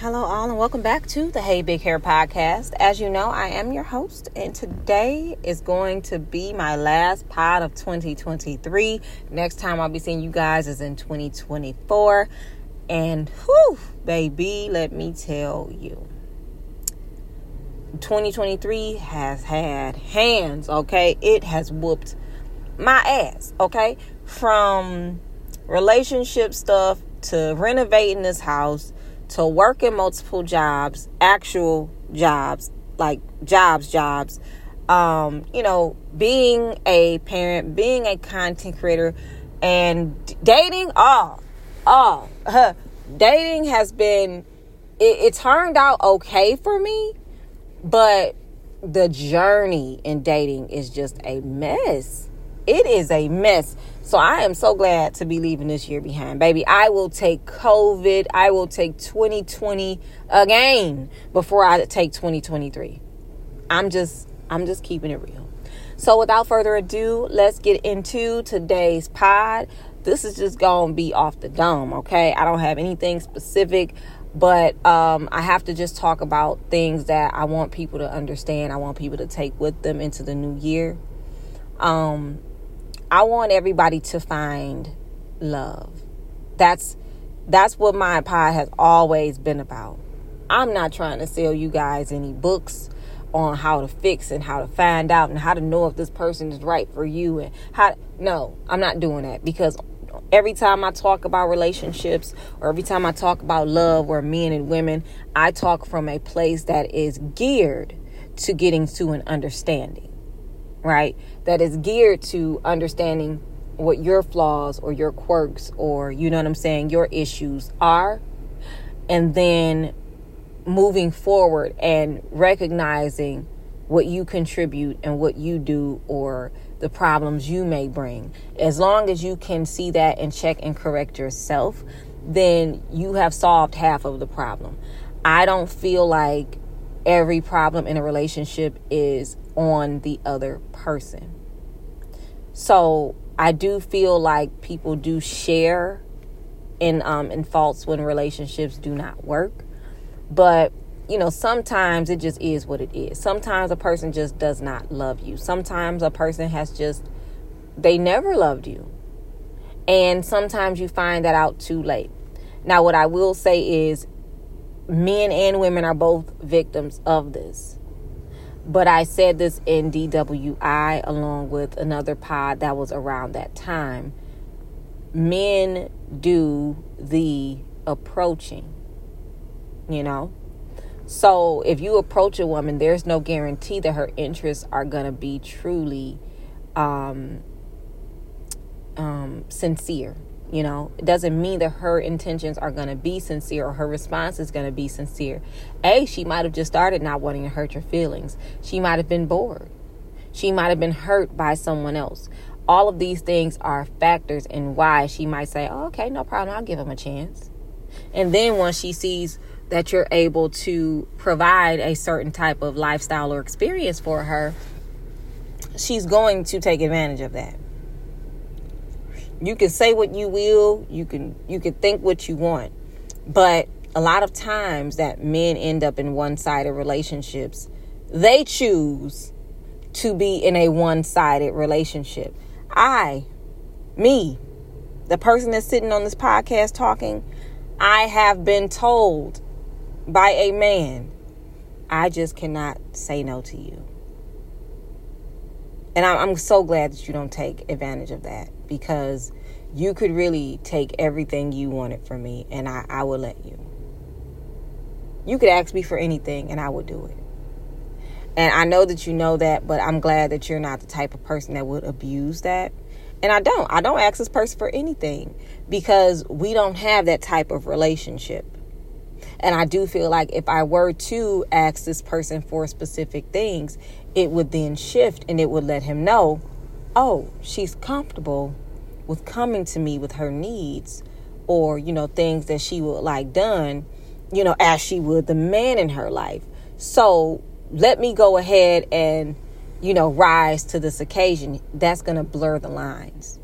Hello, all, and welcome back to the Hey Big Hair podcast. As you know, I am your host, and today is going to be my last pod of 2023. Next time I'll be seeing you guys is in 2024. And whew, baby, let me tell you. 2023 has had hands, okay? It has whooped my ass, okay? From relationship stuff to renovating this house to work in multiple jobs, actual jobs, like jobs, jobs. Um, you know, being a parent, being a content creator, and dating. Oh, huh. dating has been. It, it turned out okay for me, but the journey in dating is just a mess. It is a mess. So I am so glad to be leaving this year behind, baby. I will take COVID. I will take 2020 again before I take 2023. I'm just I'm just keeping it real. So without further ado, let's get into today's pod. This is just going to be off the dome, okay? I don't have anything specific, but um, I have to just talk about things that I want people to understand. I want people to take with them into the new year. Um, I want everybody to find love. That's that's what my pod has always been about. I'm not trying to sell you guys any books on how to fix and how to find out and how to know if this person is right for you and how no, I'm not doing that because every time I talk about relationships or every time I talk about love or men and women, I talk from a place that is geared to getting to an understanding right? That is geared to understanding what your flaws or your quirks or, you know what I'm saying, your issues are. And then moving forward and recognizing what you contribute and what you do or the problems you may bring. As long as you can see that and check and correct yourself, then you have solved half of the problem. I don't feel like every problem in a relationship is on the other person. So I do feel like people do share in um in faults when relationships do not work. But you know, sometimes it just is what it is. Sometimes a person just does not love you. Sometimes a person has just they never loved you. And sometimes you find that out too late. Now what I will say is men and women are both victims of this. But I said this in DWI along with another pod that was around that time. Men do the approaching, you know? So if you approach a woman, there's no guarantee that her interests are going to be truly um, um, sincere. You know, it doesn't mean that her intentions are going to be sincere or her response is going to be sincere. A, she might have just started not wanting to hurt your feelings. She might have been bored. She might have been hurt by someone else. All of these things are factors in why she might say, oh, okay, no problem. I'll give him a chance. And then once she sees that you're able to provide a certain type of lifestyle or experience for her, she's going to take advantage of that you can say what you will you can you can think what you want. But a lot of times that men end up in one-sided relationships they choose to be in a one-sided relationship. I me the person that's sitting on this podcast talking i have been told by a man i just cannot say no to you. And I'm, so glad that you don't take advantage of that because you could really take everything you wanted from me and I, I would let you. You could ask me for anything and I would do it. And I know that you know that, but I'm glad that you're not the type of person that would abuse that. And I don't. I don't ask this person for anything because we don't have that type of relationship. And I do feel like if I were to ask this person for specific things, it would then shift and it would let him know, oh, she's comfortable with coming to me with her needs or, you know, things that she would like done, you know, as she would the man in her life. So let me go ahead and, you know, rise to this occasion. That's going to blur the lines.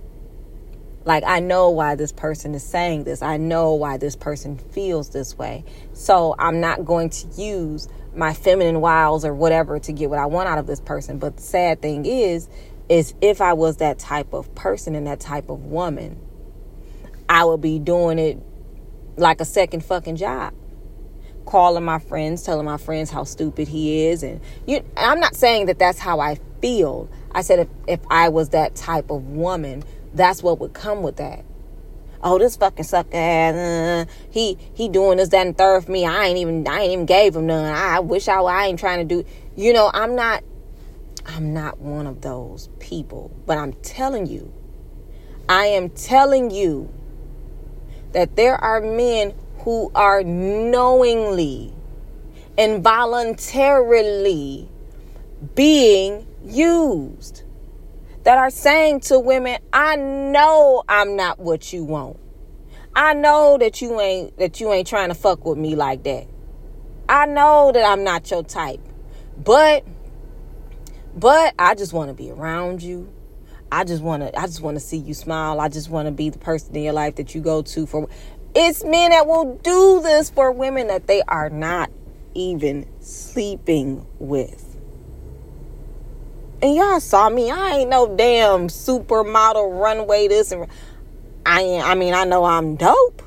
Like, I know why this person is saying this. I know why this person feels this way. So I'm not going to use my feminine wiles or whatever to get what I want out of this person. But the sad thing is, is if I was that type of person and that type of woman, I would be doing it like a second fucking job. Calling my friends, telling my friends how stupid he is. And you, I'm not saying that that's how I feel. I said if, if I was that type of woman, that's what would come with that. Oh, this fucking sucker ass. Uh, he he doing this, that, and third for me. I ain't even I ain't even gave him none. I, wish I I ain't trying to do. You know, I'm not I'm not one of those people. But I'm telling you, I am telling you that there are men who are knowingly and voluntarily being used that are saying to women, I know I'm not what you want. I know that you ain't that you ain't trying to fuck with me like that. I know that I'm not your type. But but I just want to be around you. I just want to I just want to see you smile. I just want to be the person in your life that you go to for it's men that will do this for women that they are not even sleeping with. And y'all saw me. I ain't no damn supermodel runway this and I I mean I know I'm dope.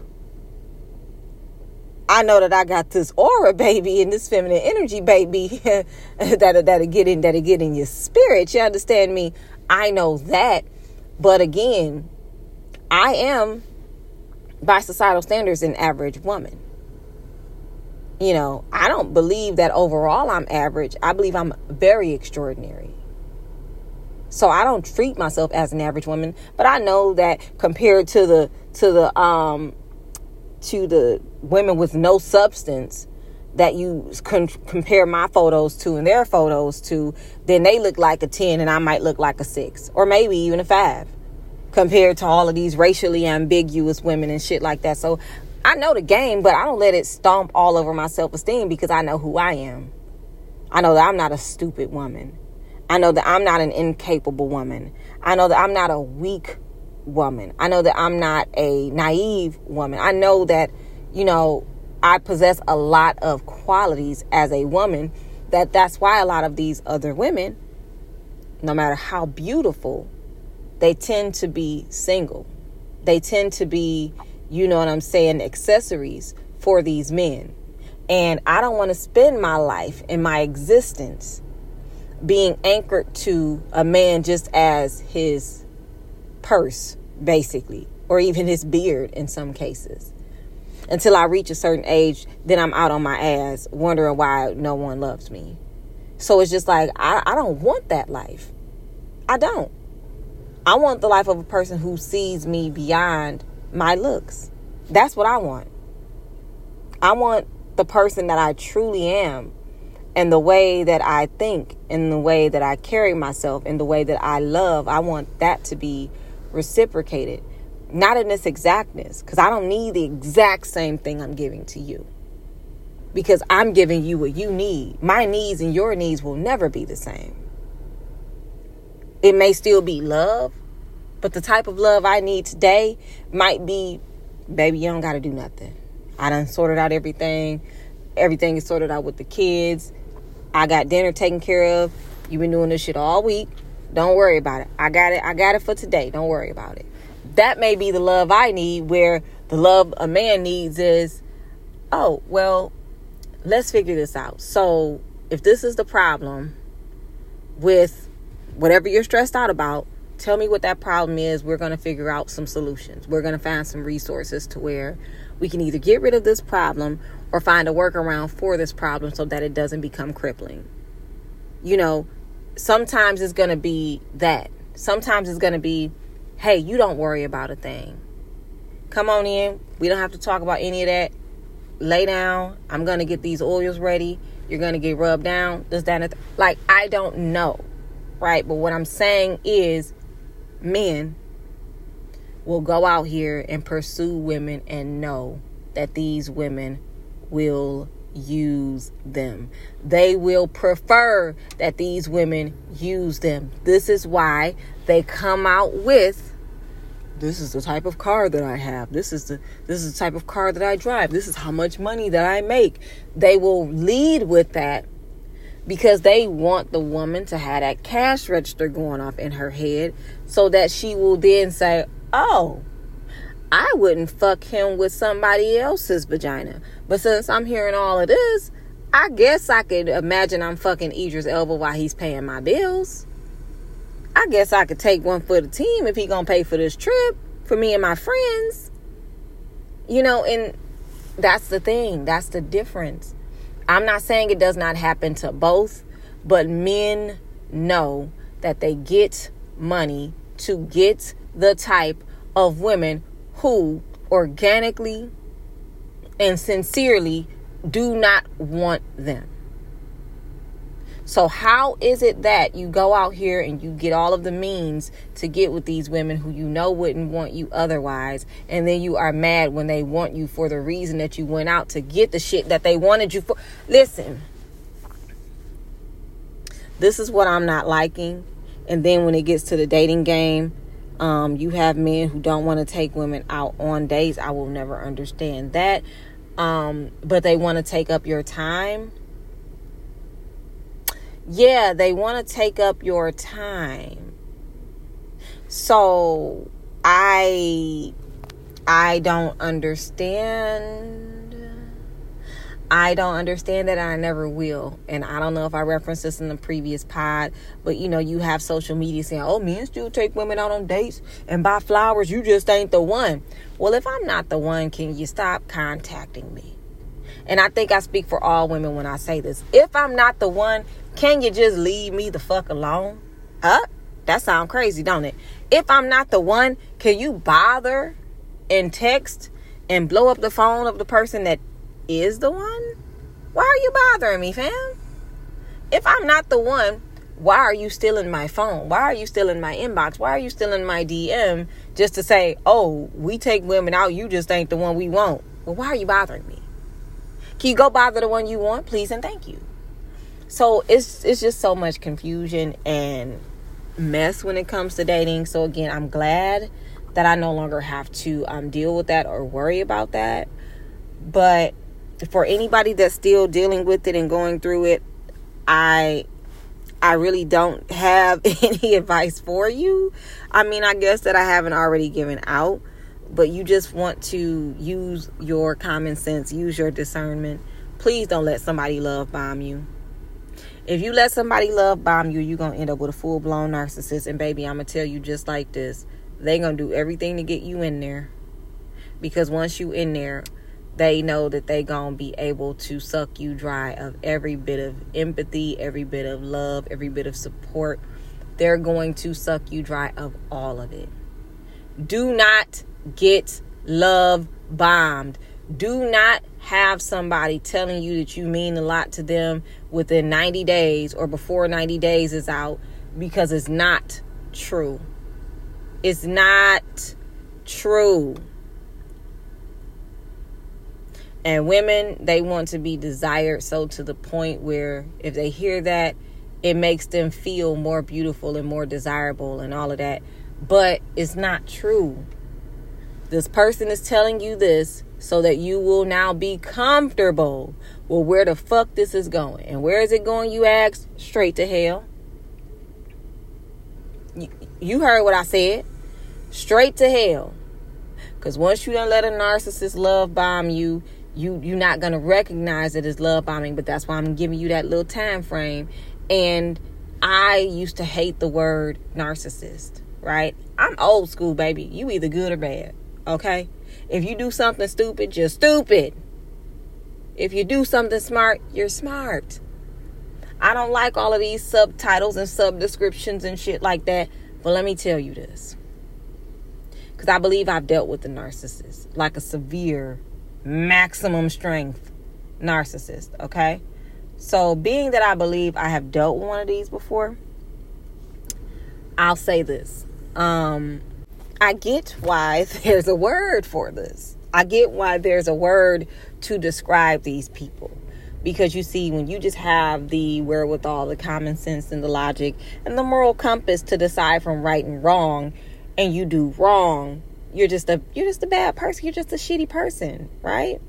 I know that I got this aura, baby, and this feminine energy, baby, that'll, that'll get in, that'll get in your spirit. You understand me? I know that. But again, I am, by societal standards, an average woman. You know, I don't believe that overall I'm average. I believe I'm very extraordinary. So I don't treat myself as an average woman, but I know that compared to the to the um to the women with no substance that you con- compare my photos to and their photos to, then they look like a 10 and I might look like a 6 or maybe even a 5 compared to all of these racially ambiguous women and shit like that. So I know the game, but I don't let it stomp all over my self esteem because I know who I am. I know that I'm not a stupid woman. I know that I'm not an incapable woman. I know that I'm not a weak woman. I know that I'm not a naive woman. I know that, you know, I possess a lot of qualities as a woman that that's why a lot of these other women, no matter how beautiful, they tend to be single. They tend to be, you know what I'm saying, accessories for these men. And I don't want to spend my life and my existence being anchored to a man just as his purse, basically, or even his beard in some cases. Until I reach a certain age, then I'm out on my ass wondering why no one loves me. So it's just like, I, I don't want that life. I don't. I want the life of a person who sees me beyond my looks. That's what I want. I want the person that I truly am and the way that I think and the way that I carry myself and the way that I love. I want that to be reciprocated. Not in this exactness, because I don't need the exact same thing I'm giving to you. Because I'm giving you what you need. My needs and your needs will never be the same. It may still be love, but the type of love I need today might be, baby, you don't got to do nothing. I done sorted out everything. Everything is sorted out with the kids. I got dinner taken care of. You've been doing this shit all week. Don't worry about it. I got it. I got it for today. Don't worry about it. That may be the love I need where the love a man needs is, oh, well, let's figure this out. So, if this is the problem with whatever you're stressed out about, tell me what that problem is. We're going to figure out some solutions. We're going to find some resources to where we can either get rid of this problem or find a workaround for this problem so that it doesn't become crippling. You know, sometimes it's going to be that. Sometimes it's going to be, hey, you don't worry about a thing. Come on in. We don't have to talk about any of that. Lay down. I'm going to get these oils ready. You're going to get rubbed down. Does that, like, I don't know. Right. But what I'm saying is, men will go out here and pursue women and know that these women will use them. They will prefer that these women use them. This is why they come out with this is the type of car that I have. This is the this is the type of car that I drive. This is how much money that I make. They will lead with that because they want the woman to have that cash register going off in her head so that she will then say, "Oh, I wouldn't fuck him with somebody else's vagina." But since I'm hearing all of this, I guess I could imagine I'm fucking Idris Elba while he's paying my bills. I guess I could take one for the team if he gonna pay for this trip for me and my friends. You know, and that's the thing. That's the difference. I'm not saying it does not happen to both, but men know that they get money to get the type of women who organically and sincerely do not want them. So, how is it that you go out here and you get all of the means to get with these women who you know wouldn't want you otherwise, and then you are mad when they want you for the reason that you went out to get the shit that they wanted you for? Listen, this is what I'm not liking. And then when it gets to the dating game, um, you have men who don't want to take women out on dates. I will never understand that. Um, but they want to take up your time yeah, they want to take up your time. So I I don't understand. I don't understand that I never will. And I don't know if I referenced this in the previous pod, but you know, you have social media saying, oh, men still take women out on dates and buy flowers. You just ain't the one. Well, if I'm not the one, can you stop contacting me? And I think I speak for all women when I say this. If I'm not the one, can you just leave me the fuck alone? Huh? That sounds crazy, don't it? If I'm not the one, can you bother and text and blow up the phone of the person that is the one? Why are you bothering me, fam? If I'm not the one, why are you still in my phone? Why are you still in my inbox? Why are you still in my DM just to say, oh, we take women out, you just ain't the one we want? Well, why are you bothering me? Can you go bother the one you want, please and thank you? So it's it's just so much confusion and mess when it comes to dating. So again i'm glad that i no longer have to um, deal with that or worry about that. But for anybody that's still dealing with it and going through it i i really don't have any advice for you. I mean i guess that i haven't already given out but you just want to use your common sense use your discernment. Please don't let somebody love bomb you if you let somebody love bomb you, you're going to end up with a full blown narcissist. And baby, I'm going to tell you just like this they going to do everything to get you in there. Because once you in there, they know that they going to be able to suck you dry of every bit of empathy, every bit of love, every bit of support. They're going to suck you dry of all of it. Do not get love bombed. Do not have somebody telling you that you mean a lot to them within 90 days or before 90 days is out because it's not true. It's not true. And women, they want to be desired so to the point where if they hear that, it makes them feel more beautiful and more desirable and all of that. But it's not true. This person is telling you this so that you will now be comfortable. Well where the fuck this is going? And where is it going you ask? Straight to hell. You, you heard what i said. Straight to hell. Because once you don't let a narcissist love bomb you you you're not gonna recognize it as love bombing but that's why i'm giving you that little time frame. And i used to hate the word narcissist right? I'm old school baby. You either good or bad okay if you do something stupid, you're stupid. If you do something smart, you're smart. I don't like all of these subtitles and sub descriptions and shit like that. But let me tell you this. Because I believe I've dealt with the narcissist, like a severe, maximum strength narcissist, okay? So, being that I believe I have dealt with one of these before, I'll say this. Um, I get why there's a word for this. I get why there's a word to describe these people. Because you see, when you just have the wherewithal, the common sense, and the logic, and the moral compass to decide from right and wrong, and you do wrong, you're just a you're just a bad person. You're just a shitty person, right?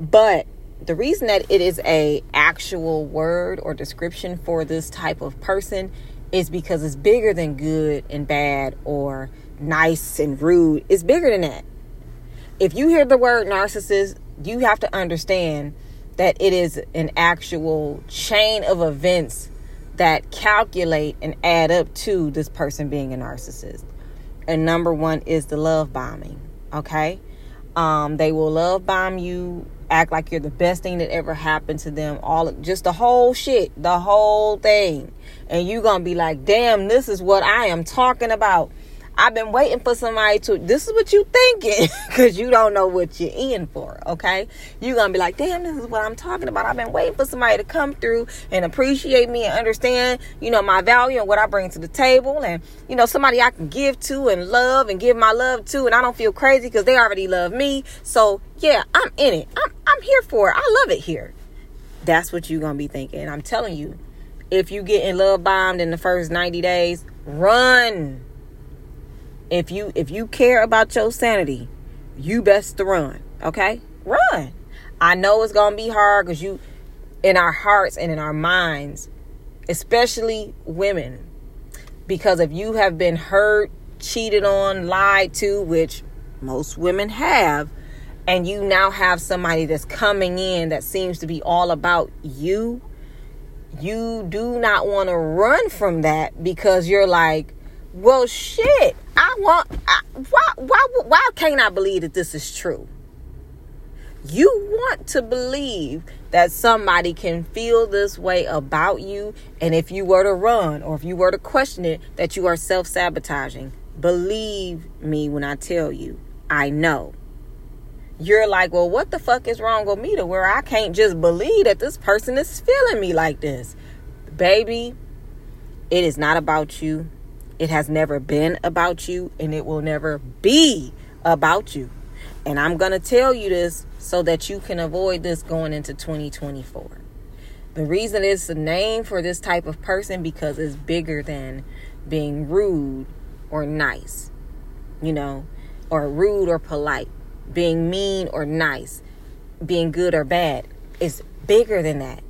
But the reason that it is a actual word or description for this type of person is because it's bigger than good and bad or nice and rude. is bigger than that. If you hear the word narcissist, you have to understand that it is an actual chain of events that calculate and add up to this person being a narcissist. And number one is the love bombing. Okay. Um, they will love bomb you, act like you're the best thing that ever happened to them, all just the whole shit, the whole thing. And you're gonna be like, damn, this is what I am talking about. I've been waiting for somebody to. This is what you thinking because you don't know what you're in for. Okay, you're gonna be like, "Damn, this is what I'm talking about." I've been waiting for somebody to come through and appreciate me and understand, you know, my value and what I bring to the table, and you know, somebody I can give to and love and give my love to, and I don't feel crazy because they already love me. So yeah, I'm in it. I'm I'm here for it. I love it here. That's what you're gonna be thinking. I'm telling you, if you get in love bombed in the first 90 days, run if you if you care about your sanity, you best to run. Okay, run. I know it's gonna be hard because you, in our hearts and in our minds, especially women, because if you have been hurt, cheated on, lied to, which most women have, and you now have somebody that's coming in that seems to be all about you, you do not want to run from that because you're like, well, shit. I want. I, why? Why? Why can't I believe that this is true? You want to believe that somebody can feel this way about you, and if you were to run or if you were to question it, that you are self sabotaging. Believe me when I tell you, I know. You're like, well, what the fuck is wrong with me to where I can't just believe that this person is feeling me like this? Baby, it is not about you. It has never been about you and it will never be about you. And I'm going to tell you this so that you can avoid this going into 2024. The reason it's a name for this type of person because it's bigger than being rude or nice, you know, or rude or polite, being mean or nice, being good or bad. It's bigger than that.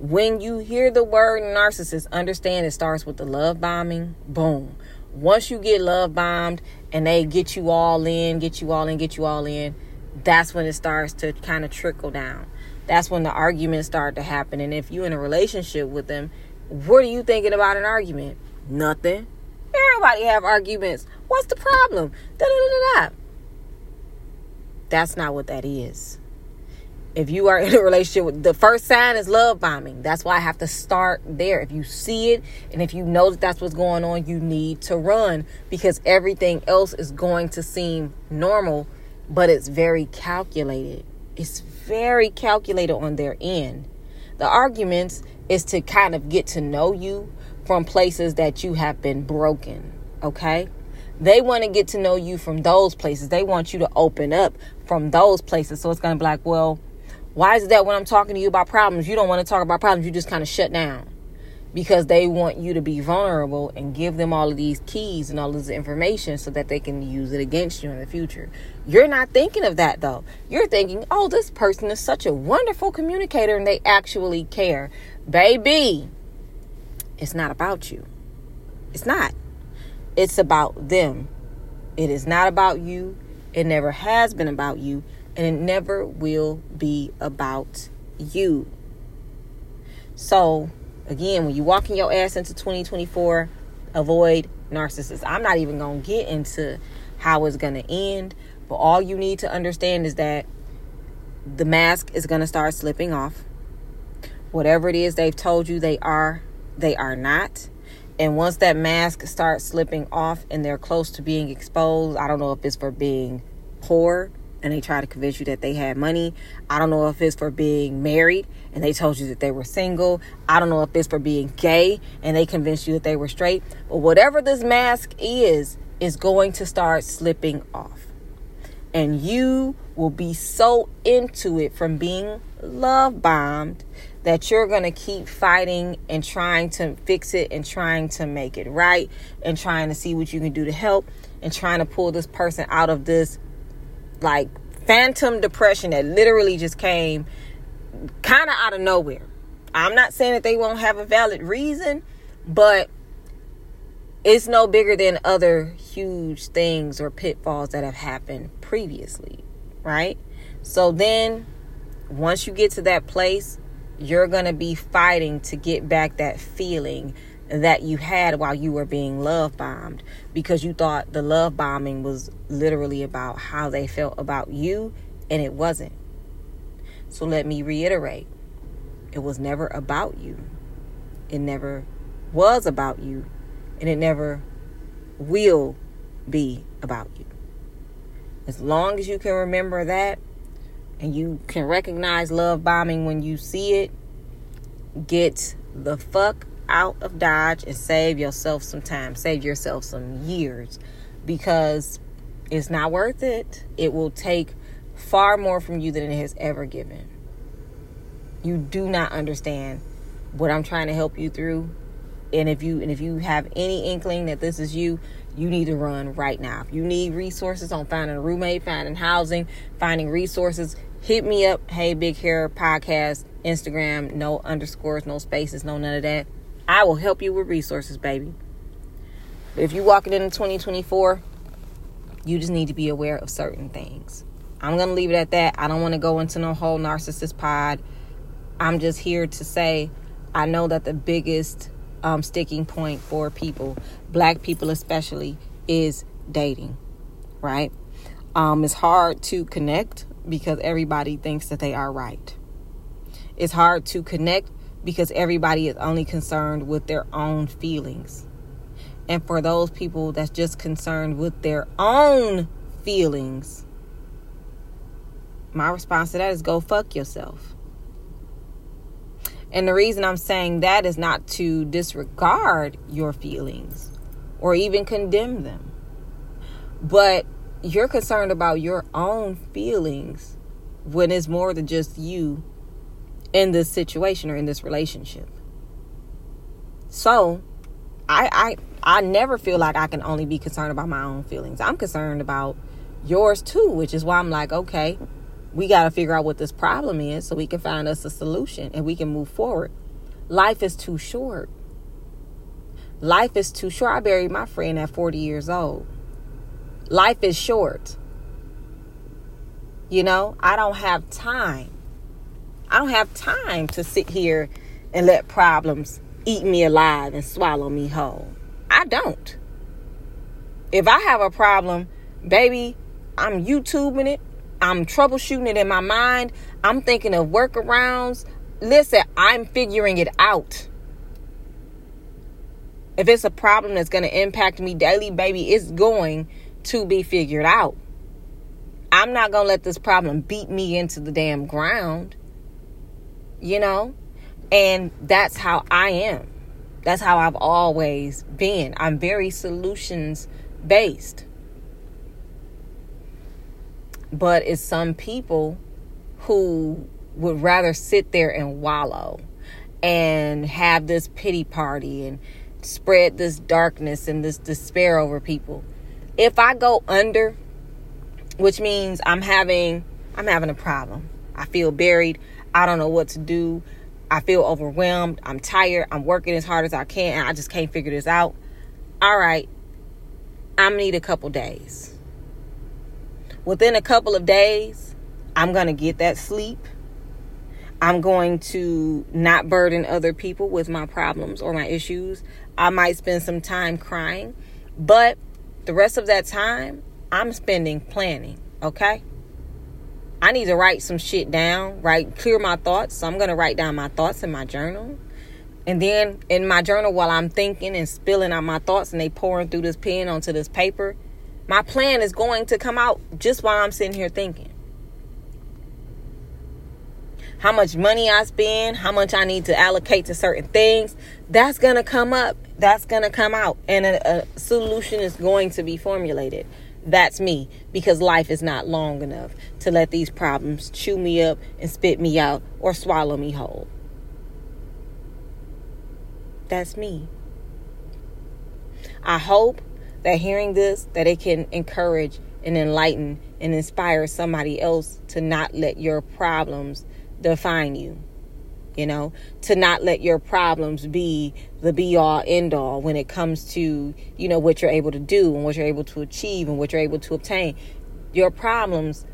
When you hear the word narcissist, understand it starts with the love bombing. Boom. Once you get love bombed and they get you all in, get you all in, get you all in, that's when it starts to kind of trickle down. That's when the arguments start to happen. And if you're in a relationship with them, what are you thinking about an argument? Nothing. Everybody have arguments. What's the problem? Da da da da. That's not what that is if you are in a relationship with the first sign is love bombing. That's why i have to start there. If you see it and if you know that that's what's going on you need to run because everything else is going to seem normal but it's very calculated. It's very calculated on their end. The arguments is to kind of get to know you from places that you have been broken okay? They want to get to know you from those places. They want you to open up from those places. So it's going to be like well why is it that when I'm talking to you about problems, you don't want to talk about problems, you just kind of shut down? Because they want you to be vulnerable and give them all of these keys and all this information so that they can use it against you in the future. You're not thinking of that though. You're thinking, oh, this person is such a wonderful communicator and they actually care. Baby, it's not about you. It's not. It's about them. It is not about you. It never has been about you and it never will be about you. So, again, when you walking your ass into 2024, avoid narcissists. I'm not even going to get into how it's going to end, but all you need to understand is that the mask is going to start slipping off. Whatever it is they've told you they are, they are not. And once that mask starts slipping off and they're close to being exposed, I don't know if it's for being poor and they try to convince you that they had money. I don't know if it's for being married and they told you that they were single. I don't know if it's for being gay and they convinced you that they were straight. But whatever this mask is, is going to start slipping off. And you will be so into it from being love bombed that you're going to keep fighting and trying to fix it and trying to make it right and trying to see what you can do to help and trying to pull this person out of this like phantom depression that literally just came kind of out of nowhere. I'm not saying that they won't have a valid reason, but it's no bigger than other huge things or pitfalls that have happened previously, right? So then once you get to that place, you're going to be fighting to get back that feeling that you had while you were being love bombed because you thought the love bombing was literally about how they felt about you and it wasn't. So let me reiterate it was never about you, it never was about you, and it never will be about you. As long as you can remember that and you can recognize love bombing when you see it, get the fuck out of Dodge and save yourself some time, save yourself some years because it's not worth it. It will take far more from you than it has ever given. You do not understand what I'm trying to help you through. And if you and if you have any inkling that this is you, you need to run right now. If you need resources on finding a roommate, finding housing, finding resources, hit me up. Hey Big Hair Podcast, Instagram, no underscores, no spaces, no none of that. I will help you with resources, baby. But if you're walking into 2024, you just need to be aware of certain things. I'm going to leave it at that. I don't want to go into no whole narcissist pod. I'm just here to say I know that the biggest um, sticking point for people, black people especially, is dating, right? Um, it's hard to connect because everybody thinks that they are right. It's hard to connect because everybody is only concerned with their own feelings. And for those people that's just concerned with their own feelings, my response to that is go fuck yourself. And the reason I'm saying that is not to disregard your feelings or even condemn them, but you're concerned about your own feelings when it's more than just you in this situation or in this relationship. So, I I I never feel like I can only be concerned about my own feelings. I'm concerned about yours too, which is why I'm like, okay, we got to figure out what this problem is so we can find us a solution and we can move forward. Life is too short. Life is too short. I buried my friend at 40 years old. Life is short. You know, I don't have time I don't have time to sit here and let problems eat me alive and swallow me whole. I don't. If I have a problem, baby, I'm YouTubing it. I'm troubleshooting it in my mind. I'm thinking of workarounds. Listen, I'm figuring it out. If it's a problem that's going to impact me daily, baby, it's going to be figured out. I'm not going to let this problem beat me into the damn ground you know? And that's how I am. That's how I've always been. I'm very solutions based. But it's some people who would rather sit there and wallow and have this pity party and spread this darkness and this despair over people. If I go under, which means I'm having I'm having a problem. I feel buried. I don't know what to do. I feel overwhelmed. I'm tired. I'm working as hard as I can and I just can't figure this out. All right. I'm need a couple days. Within a couple of days, I'm going to get that sleep. I'm going to not burden other people with my problems or my issues. I might spend some time crying, but the rest of that time, I'm spending planning, okay? I need to write some shit down, right? Clear my thoughts. So I'm going to write down my thoughts in my journal. And then in my journal, while I'm thinking and spilling out my thoughts and they pouring through this pen onto this paper, my plan is going to come out just while I'm sitting here thinking. How much money I spend, how much I need to allocate to certain things, that's going to come up. That's going to come out. And a, a solution is going to be formulated. That's me because life is not long enough to let these problems chew me up and spit me out or swallow me whole. That's me. I hope that hearing this, that it can encourage and enlighten and inspire somebody else to not let your problems define you. You know, to not let your problems be the be all end all when it comes to, you know, what you're able to do and what you're able to achieve and what you're able to obtain. Your problems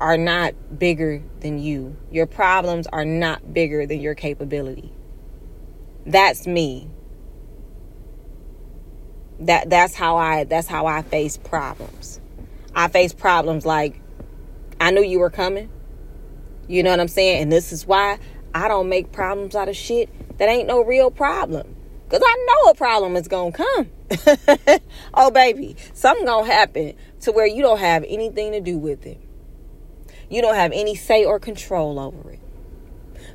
are not bigger than you. Your problems are not bigger than your capability. That's me. That that's how I that's how I face problems. I face problems like I knew you were coming. You know what I'm saying? And this is why I don't make problems out of shit that ain't no real problem. Cause I know a problem is gonna come. oh baby, something gonna happen to where you don't have anything to do with it. You don't have any say or control over it.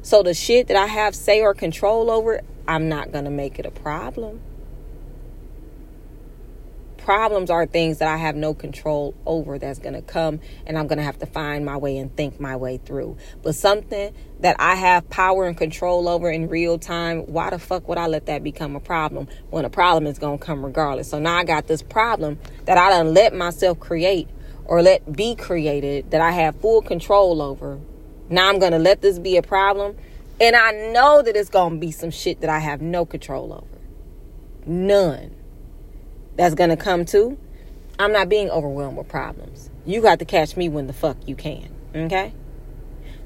So the shit that I have say or control over, I'm not gonna make it a problem problems are things that I have no control over that's going to come and I'm going to have to find my way and think my way through. But something that I have power and control over in real time, why the fuck would I let that become a problem when a problem is going to come regardless? So now I got this problem that I done let myself create or let be created that I have full control over. Now I'm going to let this be a problem and I know that it's going to be some shit that I have no control over. None that's going to come too, I'm not being overwhelmed with problems. You got to catch me when the fuck you can. Okay?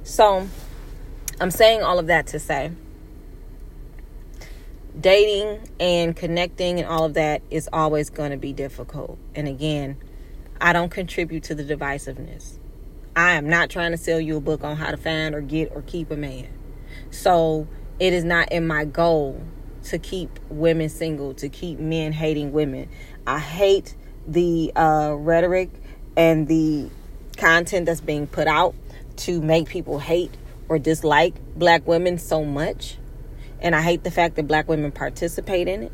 So, I'm saying all of that to say dating and connecting and all of that is always going to be difficult. And again, I don't contribute to the divisiveness. I am not trying to sell you a book on how to find or get or keep a man. So, it is not in my goal to keep women single, to keep men hating women. I hate the uh, rhetoric and the content that's being put out to make people hate or dislike black women so much. And I hate the fact that black women participate in it.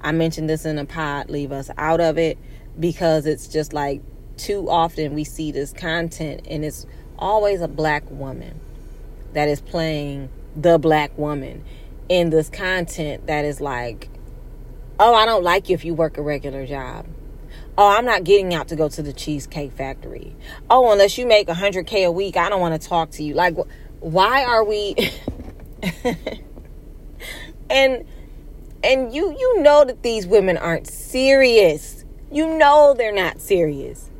I mentioned this in a pod, leave us out of it, because it's just like too often we see this content and it's always a black woman that is playing the black woman in this content that is like, oh, I don't like you if you work a regular job. Oh, I'm not getting out to go to the cheesecake factory. Oh, unless you make 100K a week, I don't want to talk to you. Like, why are we. and and you you know that these women aren't serious. You know they're not serious.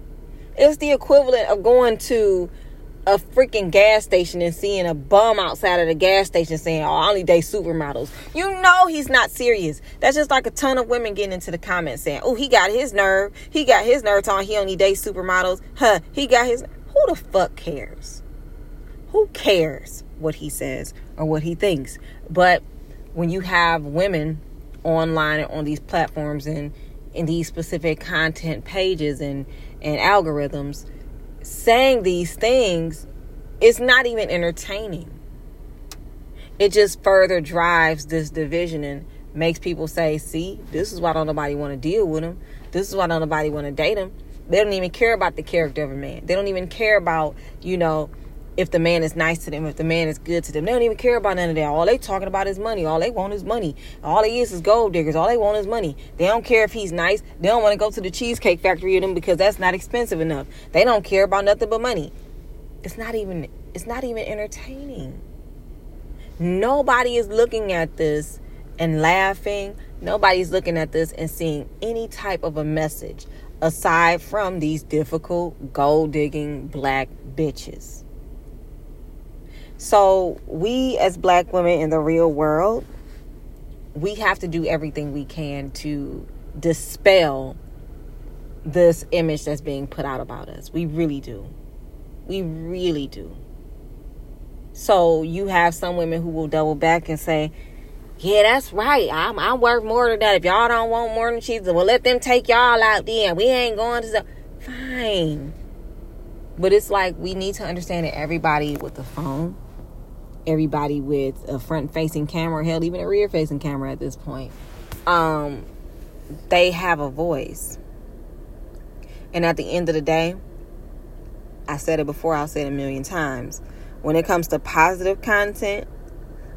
It's the equivalent of going to a freaking gas station and seeing a bum outside of the gas station saying, Oh, I only date supermodels. You know he's not serious. That's just like a ton of women getting into the comments saying, Oh, he got his nerve. He got his nerve on. He only dates supermodels. Huh, he got his. Who the fuck cares? Who cares what he says or what he thinks? But when you have women online and on these platforms and in these specific content pages and, and algorithms, saying these things is not even entertaining. It just further drives this division and makes people say, see, this is why don't nobody want to deal with him. This is why don't nobody want to date him. They don't even care about the character of a man. They don't even care about, you know, if the man is nice to them, if the man is good to them. They don't even care about none of that. All they talking about is money. All they want is money. All they is is gold diggers. All they want is money. They don't care if he's nice. They don't want to go to the cheesecake factory with him because that's not expensive enough. They don't care about nothing but money. It's not even it's not even entertaining. Nobody is looking at this and laughing. Nobody's looking at this and seeing any type of a message aside from these difficult gold digging black bitches. So, we as black women in the real world, we have to do everything we can to dispel this image that's being put out about us. We really do. We really do. So, you have some women who will double back and say, yeah, that's right. I'm, I'm worth more than that. If y'all don't want more than cheese, well, let them take y'all out then. We ain't going to. Fine. But it's like we need to understand that everybody with the phone everybody with a front facing camera, hell, even a rear facing camera at this point, um, they have a voice. And at the end of the day, I said it before, I'll say it a million times. When it comes to positive content,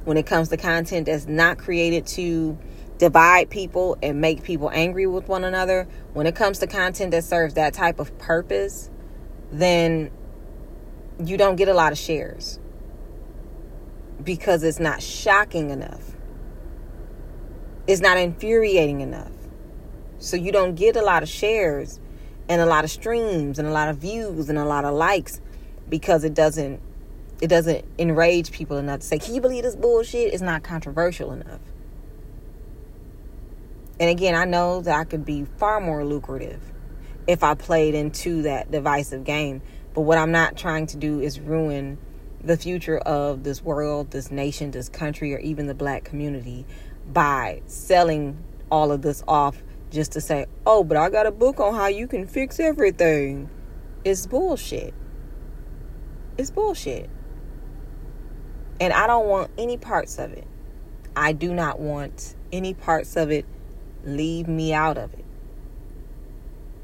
when it comes to content that's not created to divide people and make people angry with one another, when it comes to content that serves that type of purpose, then you don't get a lot of shares because it's not shocking enough. It's not infuriating enough. So you don't get a lot of shares and a lot of streams and a lot of views and a lot of likes because it doesn't it doesn't enrage people enough to say, "Can you believe this bullshit?" It's not controversial enough. And again, I know that I could be far more lucrative if I played into that divisive game. But what I'm not trying to do is ruin the future of this world, this nation, this country, or even the black community by selling all of this off just to say, oh, but I got a book on how you can fix everything. It's bullshit. It's bullshit. And I don't want any parts of it. I do not want any parts of it. Leave me out of it.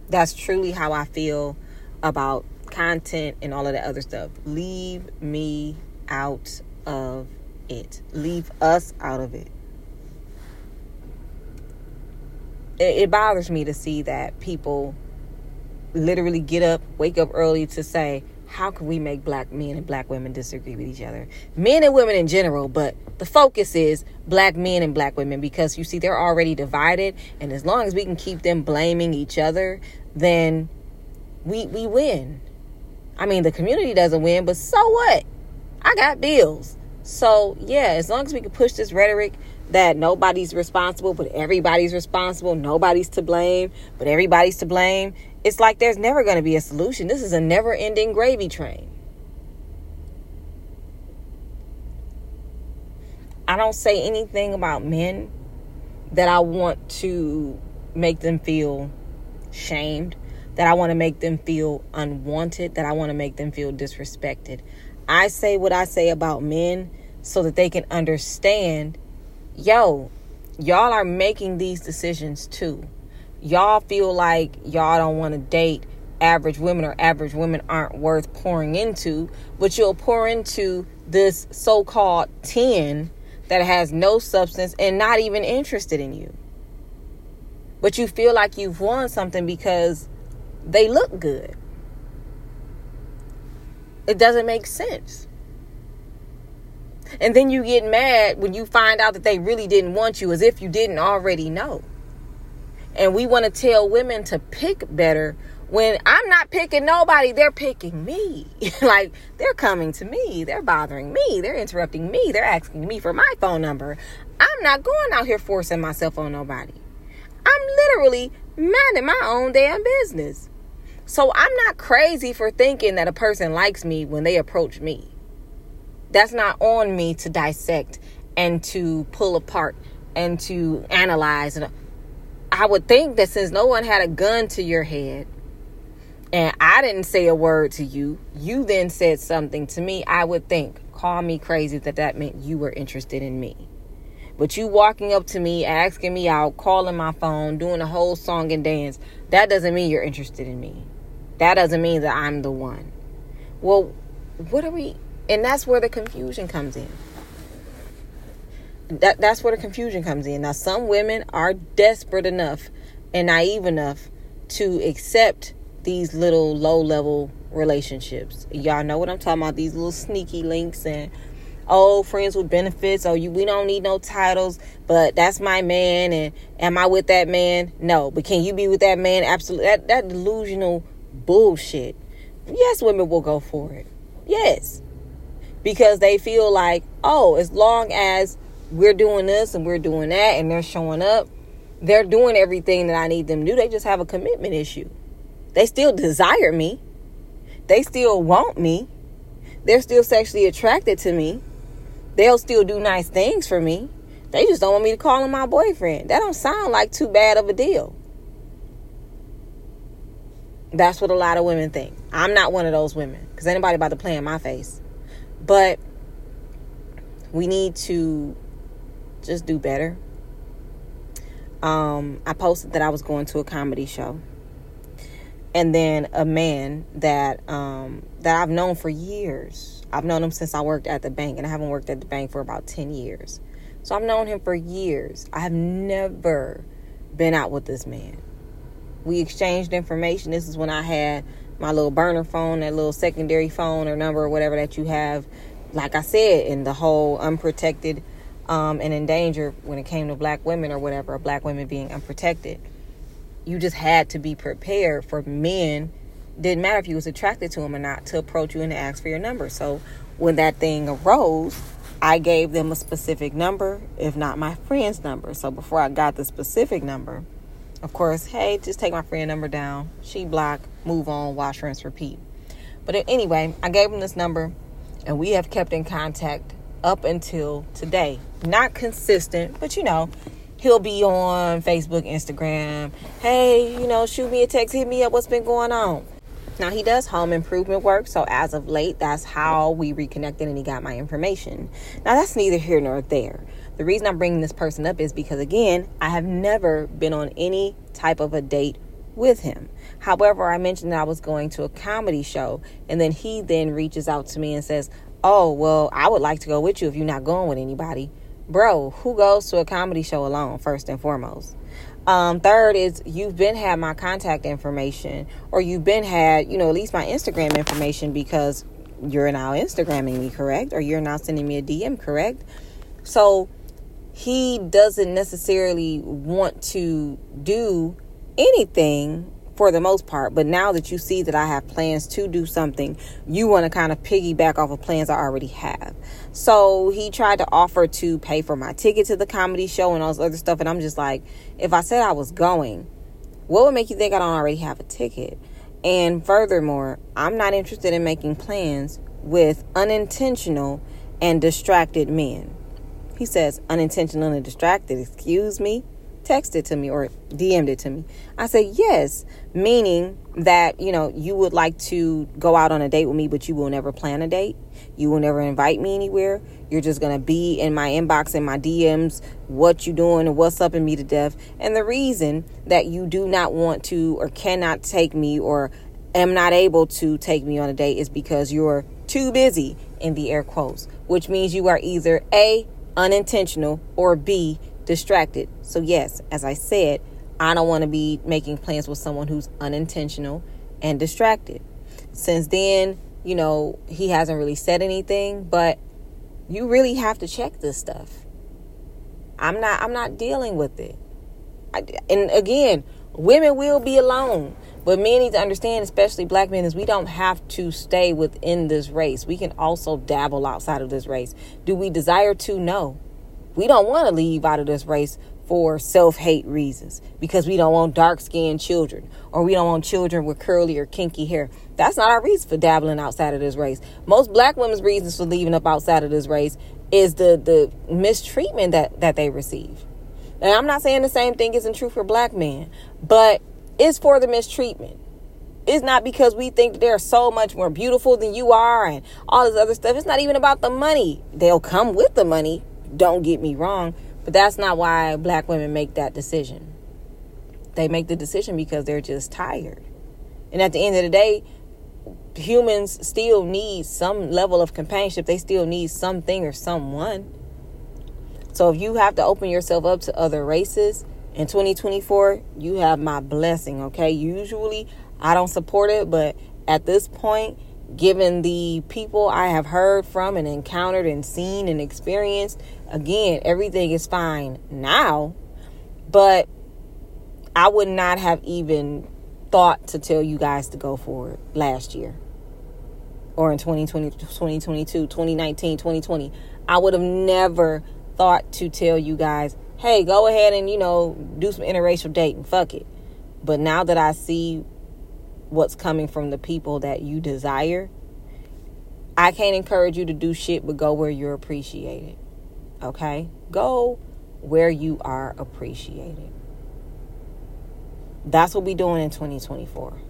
That's truly how I feel about content and all of that other stuff. Leave me out of it. Leave us out of it. It, it bothers me to see that people literally get up, wake up early to say, how can we make black men and black women disagree with each other? Men and women in general, but the focus is black men and black women because you see, they're already divided. And as long as we can keep them blaming each other, then we, we win. I mean, the community doesn't win, but so what? I got bills. So, yeah, as long as we can push this rhetoric that nobody's responsible, but everybody's responsible, nobody's to blame, but everybody's to blame, it's like there's never going to be a solution. This is a never ending gravy train. I don't say anything about men that I want to make them feel shamed, that I want to make them feel unwanted, that I want to make them feel disrespected. I say what I say about men so that they can understand yo, y'all are making these decisions too y'all feel like y'all don't want to date average women or average women aren't worth pouring into, but you'll pour into this so called 10 that has no substance and not even interested in you. But you feel like you've won something because they look good. It doesn't make sense. And then you get mad when you find out that they really didn't want you as if you didn't already know. And we want to tell women to pick better when I'm not picking nobody, they're picking me. like they're coming to me, they're bothering me, they're interrupting me, they're asking me for my phone number. I'm not going out here forcing myself on nobody. I'm literally minding my own damn business. So I'm not crazy for thinking that a person likes me when they approach me. That's not on me to dissect and to pull apart and to analyze and I would think that since no one had a gun to your head and I didn't say a word to you, you then said something to me, I would think, call me crazy that that meant you were interested in me. But you walking up to me, asking me out, calling my phone, doing a whole song and dance, that doesn't mean you're interested in me. That doesn't mean that I'm the one. Well, what are we? And that's where the confusion comes in that that's where the confusion comes in. Now, some women are desperate enough and naive enough to accept these little low level relationships. Y'all know what I'm talking about. These little sneaky links and oh, friends with benefits. Oh, you we don't need no titles, but that's my man. And am I with that man? No, but can you be with that man? Absolutely. That that delusional bullshit. Yes, women will go for it. Yes. Because they feel like, oh, as long as we're doing this and we're doing that and they're showing up. They're doing everything that I need them to do. They just have a commitment issue. They still desire me. They still want me. They're still sexually attracted to me. They'll still do nice things for me. They just don't want me to call him my boyfriend. That don't sound like too bad of a deal. That's what a lot of women think. I'm not one of those women because anybody about to play in my face. But we need to just do better. Um, I posted that I was going to a comedy show, and then a man that um, that I've known for years. I've known him since I worked at the bank, and I haven't worked at the bank for about ten years. So I've known him for years. I have never been out with this man. We exchanged information. This is when I had my little burner phone, that little secondary phone or number or whatever that you have. Like I said, in the whole unprotected um, and in danger when it came to black women or whatever, or black women being unprotected. You just had to be prepared for men. Didn't matter if you was attracted to him or not to approach you and ask for your number. So when that thing arose, I gave them a specific number, if not my friend's number. So before I got the specific number, of course, hey, just take my friend number down. She block, move on, wash, rinse, repeat. But anyway, I gave him this number, and we have kept in contact up until today. Not consistent, but you know, he'll be on Facebook, Instagram. Hey, you know, shoot me a text, hit me up. What's been going on? Now he does home improvement work, so as of late, that's how we reconnected and he got my information. Now that's neither here nor there. The reason I'm bringing this person up is because again, I have never been on any type of a date with him. However, I mentioned that I was going to a comedy show, and then he then reaches out to me and says, "Oh, well, I would like to go with you if you're not going with anybody." Bro, who goes to a comedy show alone first and foremost? Um, third is you've been had my contact information, or you've been had, you know, at least my Instagram information because you're now Instagramming me, correct? Or you're now sending me a DM, correct? So he doesn't necessarily want to do anything for the most part. But now that you see that I have plans to do something, you want to kind of piggyback off of plans I already have. So he tried to offer to pay for my ticket to the comedy show and all this other stuff. And I'm just like, if I said I was going, what would make you think I don't already have a ticket? And furthermore, I'm not interested in making plans with unintentional and distracted men. He says, unintentional and distracted. Excuse me? texted to me or DM'd it to me. I said, yes, meaning that, you know, you would like to go out on a date with me, but you will never plan a date. You will never invite me anywhere. You're just going to be in my inbox and my DMs, what you doing and what's up in me to death. And the reason that you do not want to or cannot take me or am not able to take me on a date is because you're too busy in the air quotes, which means you are either A, unintentional, or B, distracted. So, yes, as I said, I don't want to be making plans with someone who's unintentional and distracted. Since then, you know, he hasn't really said anything, but you really have to check this stuff. I'm not I'm not dealing with it. I, and again, women will be alone. But men need to understand, especially black men, is we don't have to stay within this race. We can also dabble outside of this race. Do we desire to? No. We don't want to leave out of this race for self hate reasons because we don't want dark skinned children or we don't want children with curly or kinky hair. That's not our reason for dabbling outside of this race. Most black women's reasons for leaving up outside of this race is the, the mistreatment that, that they receive. And I'm not saying the same thing isn't true for black men, but it's for the mistreatment. It's not because we think they're so much more beautiful than you are and all this other stuff. It's not even about the money. They'll come with the money, don't get me wrong, but that's not why black women make that decision. They make the decision because they're just tired. And at the end of the day, humans still need some level of companionship. They still need something or someone. So if you have to open yourself up to other races in 2024, you have my blessing, okay? Usually I don't support it, but at this point, given the people I have heard from and encountered and seen and experienced, again, everything is fine now, but I would not have even thought to tell you guys to go for it last year or in 2020, 2022, 2019, 2020. I would have never thought to tell you guys, hey, go ahead and, you know, do some interracial dating. Fuck it. But now that I see what's coming from the people that you desire. I can't encourage you to do shit, but go where you're appreciated. Okay? Go where you are appreciated. That's what we're doing in 2024.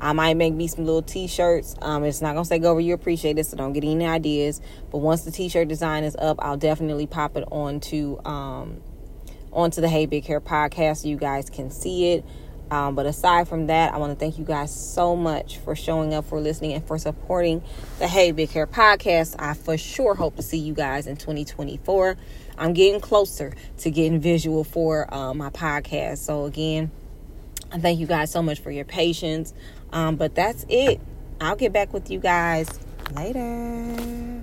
I might make me some little t-shirts. Um, it's not gonna say go where you appreciate it, so don't get any ideas. But once the t-shirt design is up, I'll definitely pop it onto um onto the Hey Big Hair podcast so you guys can see it. Um, but aside from that, I want to thank you guys so much for showing up, for listening, and for supporting the Hey Big Hair podcast. I for sure hope to see you guys in 2024. I'm getting closer to getting visual for uh, my podcast. So, again, I thank you guys so much for your patience. Um, but that's it. I'll get back with you guys later.